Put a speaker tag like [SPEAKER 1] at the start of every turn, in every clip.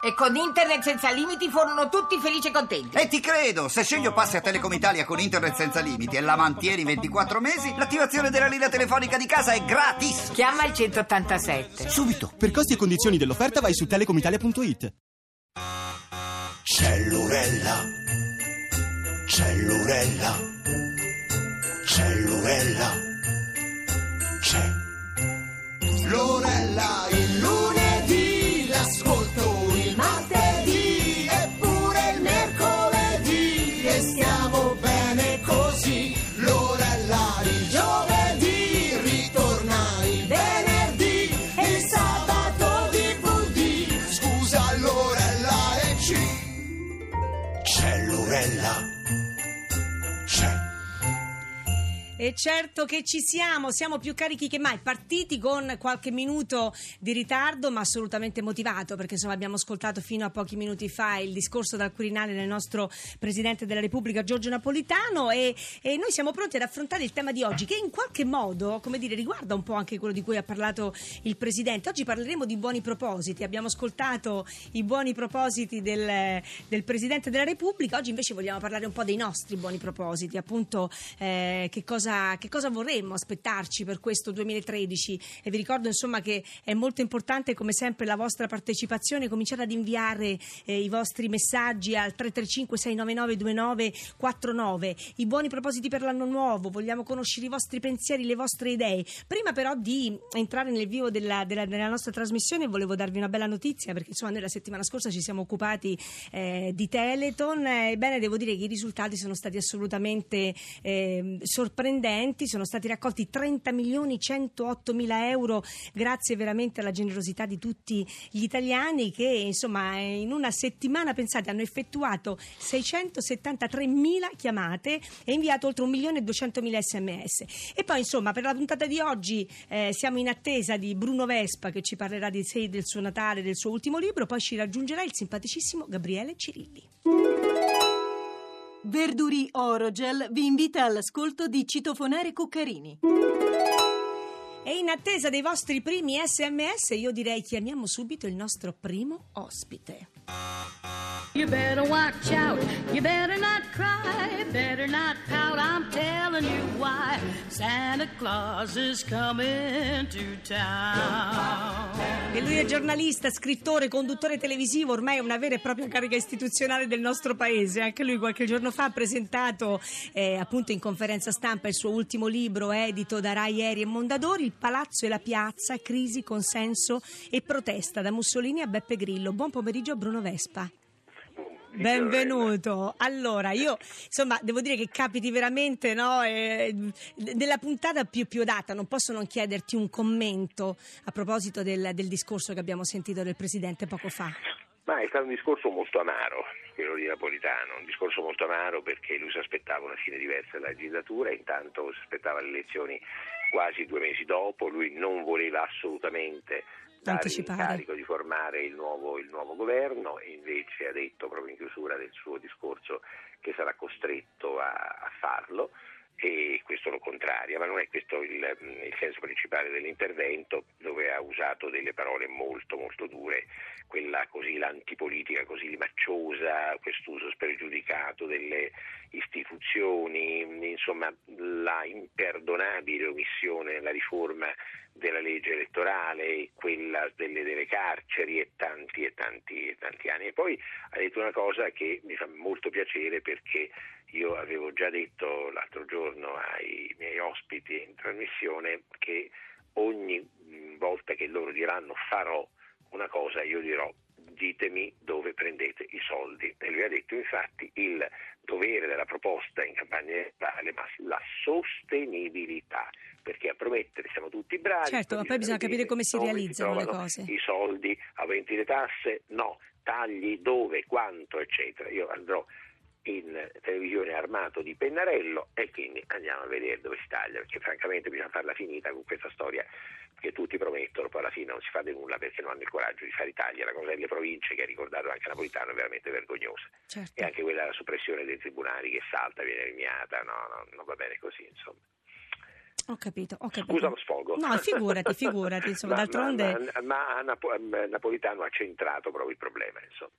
[SPEAKER 1] E con internet senza limiti furono tutti felici e contenti.
[SPEAKER 2] E ti credo, se sceglio passi a Telecom Italia con internet senza limiti e la mantieni 24 mesi, l'attivazione della linea telefonica di casa è gratis.
[SPEAKER 1] Chiama il 187.
[SPEAKER 3] Subito. Per costi e condizioni dell'offerta vai su telecomitalia.it.
[SPEAKER 4] Cellurella, cellurella, cellurella, c'è. Lorella il E
[SPEAKER 5] certo che ci siamo, siamo più carichi che mai, partiti con qualche minuto di ritardo ma assolutamente motivato perché insomma abbiamo ascoltato fino a pochi minuti fa il discorso dal Quirinale del nostro Presidente della Repubblica Giorgio Napolitano e, e noi siamo pronti ad affrontare il tema di oggi che in qualche modo, come dire, riguarda un po' anche quello di cui ha parlato il Presidente. Oggi parleremo di buoni propositi, abbiamo ascoltato i buoni propositi del, del Presidente della Repubblica, oggi invece vogliamo parlare un po' dei nostri buoni propositi, appunto eh, che cosa che cosa vorremmo aspettarci per questo 2013 e vi ricordo insomma che è molto importante come sempre la vostra partecipazione, cominciate ad inviare eh, i vostri messaggi al 335 699 2949, i buoni propositi per l'anno nuovo, vogliamo conoscere i vostri pensieri, le vostre idee. Prima però di entrare nel vivo della, della, della nostra trasmissione volevo darvi una bella notizia perché insomma noi la settimana scorsa ci siamo occupati eh, di Teleton, ebbene devo dire che i risultati sono stati assolutamente eh, sorprendenti sono stati raccolti 30 milioni 108 mila euro grazie veramente alla generosità di tutti gli italiani che insomma in una settimana pensate hanno effettuato 673 mila chiamate e inviato oltre 1 milione e 200 mila sms e poi insomma per la puntata di oggi eh, siamo in attesa di Bruno Vespa che ci parlerà di sé, del suo Natale, del suo ultimo libro. Poi ci raggiungerà il simpaticissimo Gabriele Cirilli
[SPEAKER 6] Verduri Orogel vi invita all'ascolto di Citofonare Cuccarini.
[SPEAKER 5] E in attesa dei vostri primi sms, io direi chiamiamo subito il nostro primo ospite.
[SPEAKER 7] You better watch out, you better not cry, better not pout, I'm telling you why. Santa Claus is coming to town.
[SPEAKER 5] E lui è giornalista, scrittore, conduttore televisivo, ormai è una vera e propria carica istituzionale del nostro paese. Anche lui qualche giorno fa ha presentato eh, appunto in conferenza stampa il suo ultimo libro edito da Rai Eri e Mondadori, Il palazzo e la piazza, crisi, consenso e protesta da Mussolini a Beppe Grillo. Buon pomeriggio Bruno Vespa. Benvenuto. Allora, io insomma devo dire che capiti veramente no, eh, della puntata più, più data. Non posso non chiederti un commento a proposito del, del discorso che abbiamo sentito del Presidente poco fa.
[SPEAKER 8] Ma è stato un discorso molto amaro, quello di Napolitano, un discorso molto amaro perché lui si aspettava una fine diversa della legislatura, intanto si aspettava le elezioni quasi due mesi dopo, lui non voleva assolutamente dare l'incarico di formare il nuovo, il nuovo, governo e invece ha detto proprio in chiusura del suo discorso che sarà costretto a, a farlo e questo lo contraria, ma non è questo il, il, senso principale dell'intervento dove ha usato delle parole molto molto dure, quella così l'antipolitica così limacciosa, quest'uso spregiudicato delle istituzioni, insomma la imperdonabile omissione nella riforma della legge elettorale, quella delle, delle carceri e tanti e tanti e tanti anni. E poi ha detto una cosa che mi fa molto piacere perché io avevo già detto l'altro giorno ai miei ospiti in trasmissione che ogni volta che loro diranno farò una cosa, io dirò ditemi dove prendete i soldi. E lui ha detto infatti il dovere della proposta in campagna elettorale, ma la sostenibilità, perché a promettere siamo tutti bravi.
[SPEAKER 5] Certo, ma poi bisogna capire come si realizzano
[SPEAKER 8] si
[SPEAKER 5] le cose.
[SPEAKER 8] I soldi, aumenti le tasse, no, tagli dove, quanto, eccetera. Io andrò in televisione armato di pennarello e quindi andiamo a vedere dove si taglia, perché francamente bisogna farla finita con questa storia che tutti promettono, poi alla fine non si fa di nulla perché non hanno il coraggio di fare i tagli. La cosa delle province, che ha ricordato anche Napolitano, è veramente vergognosa.
[SPEAKER 5] Certo.
[SPEAKER 8] E anche quella della soppressione dei tribunali che salta, viene eliminata, no, no, non va bene così, insomma.
[SPEAKER 5] Ho capito, ho capito.
[SPEAKER 8] Scusa lo sfogo.
[SPEAKER 5] No, figurati, figurati, insomma,
[SPEAKER 8] Ma-
[SPEAKER 5] d'altronde...
[SPEAKER 8] Ma, ma- ma Napo- Napolitano ha centrato proprio il problema, insomma.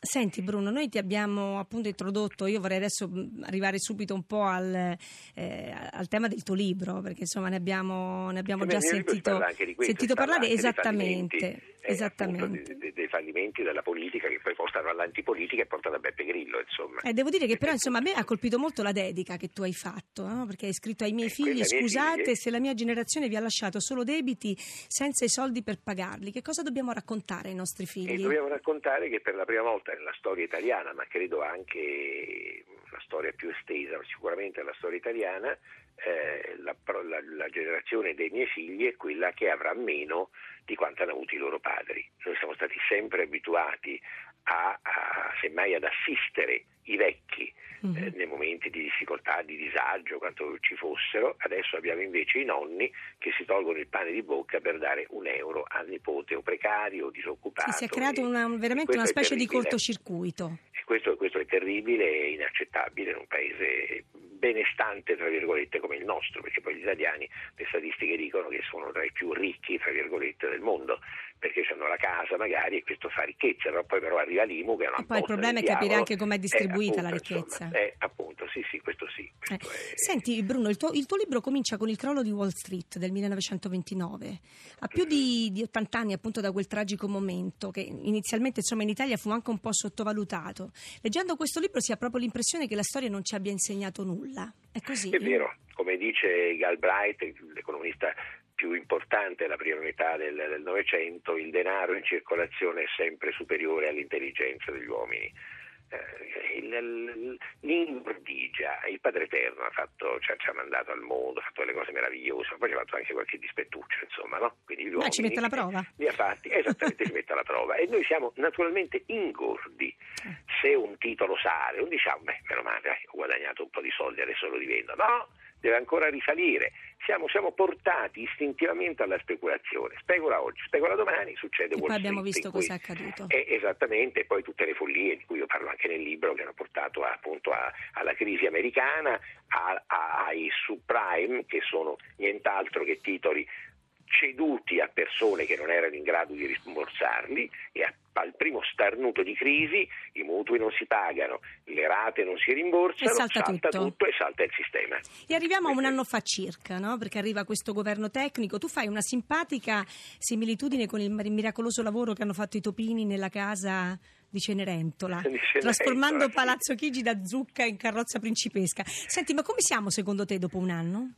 [SPEAKER 5] Senti Bruno, noi ti abbiamo appunto introdotto, io vorrei adesso mh, arrivare subito un po' al, eh, al tema del tuo libro, perché insomma ne abbiamo, ne abbiamo
[SPEAKER 8] Eh,
[SPEAKER 5] già sentito,
[SPEAKER 8] parla questo,
[SPEAKER 5] sentito parlare esattamente. Esattamente.
[SPEAKER 8] dei, dei- fallimenti della politica che poi portano all'antipolitica e portano a Beppe Grillo, insomma.
[SPEAKER 5] Eh, devo dire che però insomma a me ha colpito molto la dedica che tu hai fatto, no? perché hai scritto ai miei
[SPEAKER 8] Eh,
[SPEAKER 5] figli, scusate
[SPEAKER 8] figli.
[SPEAKER 5] se la mia generazione vi ha lasciato solo debiti senza i soldi per pagarli, che cosa dobbiamo raccontare ai nostri
[SPEAKER 8] E
[SPEAKER 5] figli?
[SPEAKER 8] dobbiamo raccontare che per la prima volta nella storia italiana, ma credo anche la storia più estesa, sicuramente nella storia italiana, eh, la, pro- la- la generazione dei miei figli è quella che avrà meno di quanto hanno avuto i loro padri. Noi siamo stati sempre abituati a, a semmai ad assistere i vecchi
[SPEAKER 5] Mhm.
[SPEAKER 8] eh, nei momenti di difficoltà, di disagio, quanto ci fossero, adesso abbiamo invece i nonni che si tolgono il pane di bocca per dare un euro al nipote o precario o disoccupato.
[SPEAKER 5] Sì, si è creato una- veramente una specie di cortocircuito.
[SPEAKER 8] E questo, questo è terribile e inaccettabile in un paese benestante, tra virgolette, come il nostro, perché poi gli italiani, le statistiche dicono che sono tra i più ricchi, tra virgolette, del mondo, perché hanno la casa magari e questo fa ricchezza, però poi però arriva l'IMU che è una
[SPEAKER 5] E poi il problema è capire anche com'è distribuita
[SPEAKER 8] Eh,
[SPEAKER 5] la
[SPEAKER 8] appunto,
[SPEAKER 5] ricchezza.
[SPEAKER 8] insomma, eh, appunto, sì, sì, questo sì.
[SPEAKER 5] Eh,
[SPEAKER 8] questo è-
[SPEAKER 5] Senti Bruno, il tuo, il tuo libro comincia con il crollo di Wall Street del 1929. A più di, di 80 anni appunto da quel tragico momento che inizialmente insomma in Italia fu anche un po' sottovalutato. Leggendo questo libro si ha proprio l'impressione che la storia non ci abbia insegnato nulla. È così?
[SPEAKER 8] È vero, come dice Galbraith, l'economista più importante della prima metà del del Novecento, il denaro in circolazione è sempre superiore all'intelligenza degli uomini. Eh, L'ingordigia, il Padre Eterno ha fatto, ci, ha, ci ha mandato al mondo, ha fatto delle cose meravigliose, poi ci ha fatto anche qualche dispettuccio, insomma, no? Quindi gli
[SPEAKER 5] Ah, ci
[SPEAKER 8] uomini
[SPEAKER 5] mette alla prova?
[SPEAKER 8] Li ha fatti, esattamente, ci mette alla prova. E noi siamo naturalmente ingordi. Se un titolo sale, non diciamo, beh, meno male, ho guadagnato un po' di soldi, adesso lo rivendo. No, deve ancora risalire. Siamo, siamo portati istintivamente alla speculazione. Specula oggi, specula domani, succede
[SPEAKER 5] E
[SPEAKER 8] Wall
[SPEAKER 5] poi abbiamo
[SPEAKER 8] Street,
[SPEAKER 5] visto cosa è accaduto.
[SPEAKER 8] eh, esattamente, poi tutte le follie di cui io parlo anche nel libro che hanno portato a- appunto a- alla crisi americana, a- ai subprime che sono nient'altro che titoli ceduti a persone che non erano in grado di rimborsarli e a- al primo starnuto di crisi i mutui non si pagano, le rate non si rimborsano,
[SPEAKER 5] E salta tutto.
[SPEAKER 8] e salta il sistema.
[SPEAKER 5] E arriviamo a un anno fa circa, no? perché arriva questo governo tecnico. Tu fai una simpatica similitudine con il miracoloso lavoro che hanno fatto i topini nella casa di Cenerentola,
[SPEAKER 8] Di Cenerentola,
[SPEAKER 5] trasformando
[SPEAKER 8] sì.
[SPEAKER 5] Palazzo Chigi da zucca in carrozza principesca. Senti, ma come siamo secondo te dopo un anno?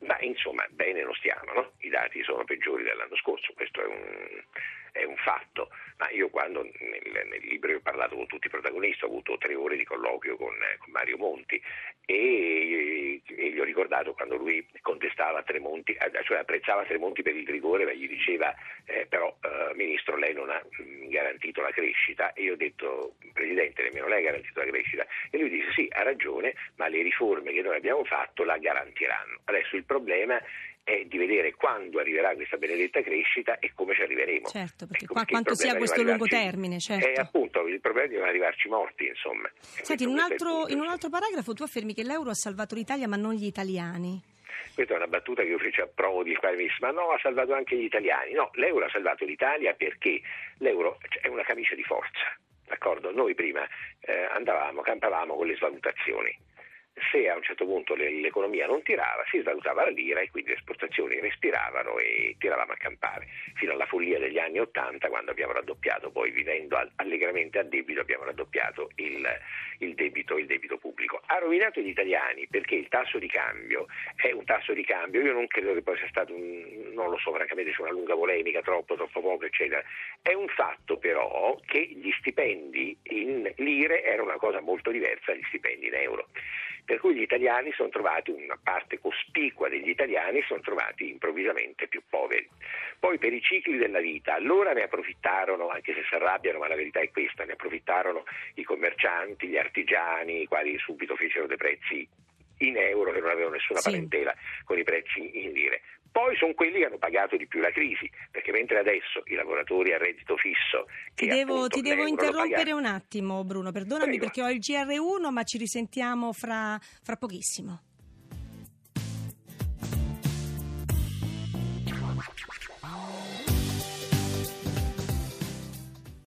[SPEAKER 8] Ma insomma, bene non stiamo, no? I dati sono peggiori dell'anno scorso, questo è un, è un fatto. Ma io quando nel, nel libro ho parlato con tutti i protagonisti, ho avuto tre ore di colloquio con, con Mario Monti e, e gli ho ricordato quando lui contestava Tremonti, eh, cioè apprezzava Tremonti per il rigore, ma gli diceva eh, però eh, Ministro lei non ha mh, garantito la crescita e io ho detto Presidente nemmeno lei ha garantito la crescita e lui disse sì ha ragione ma le riforme che noi abbiamo fatto la garantiranno. Adesso il problema è di vedere quando arriverà questa benedetta crescita e come ci arriveremo.
[SPEAKER 5] Certo, perché
[SPEAKER 8] Ecco,
[SPEAKER 5] qua-
[SPEAKER 8] il
[SPEAKER 5] quanto sia
[SPEAKER 8] è
[SPEAKER 5] questo lungo termine, certo.
[SPEAKER 8] Eh, appunto, il problema è di non arrivarci morti, insomma.
[SPEAKER 5] Senti, in un,
[SPEAKER 8] è
[SPEAKER 5] altro, in un altro paragrafo tu affermi che l'euro ha salvato l'Italia ma non gli italiani.
[SPEAKER 8] Questa è una battuta che io feci a Prodi, quale mi disse, ma no, ha salvato anche gli italiani. No, l'euro ha salvato l'Italia perché l'euro è una camicia di forza, d'accordo? Noi prima eh, andavamo, campavamo con le svalutazioni. Se a un certo punto le- l'economia non tirava, si svalutava la lira e quindi le esportazioni respiravano e tiravamo a campare, fino alla follia degli anni Ottanta quando abbiamo raddoppiato, poi vivendo al- allegramente a debito, abbiamo raddoppiato il, il debito, il debito pubblico. Ha rovinato gli italiani perché il tasso di cambio è un tasso di cambio, io non credo che poi sia stato un, non lo so, francamente c'è una lunga polemica, troppo, troppo poco, eccetera. È un fatto però che gli stipendi in lire erano una cosa molto diversa dagli stipendi in euro. Per cui gli italiani sono trovati, una parte cospicua degli italiani sono trovati improvvisamente più poveri. Poi per i cicli della vita, allora ne approfittarono, anche se si arrabbiano, ma la verità è questa, ne approfittarono i commercianti, gli artigiani, i quali subito fecero dei prezzi in euro che non avevano nessuna
[SPEAKER 5] Sì.
[SPEAKER 8] parentela con i prezzi in lire. Poi sono quelli che hanno pagato di più la crisi, perché mentre adesso i lavoratori a reddito fisso
[SPEAKER 5] Ti devo, ti devo interrompere
[SPEAKER 8] pagati-
[SPEAKER 5] un attimo, Bruno, perdonami
[SPEAKER 8] Prego.
[SPEAKER 5] perché ho il GR1, ma ci risentiamo fra, fra pochissimo.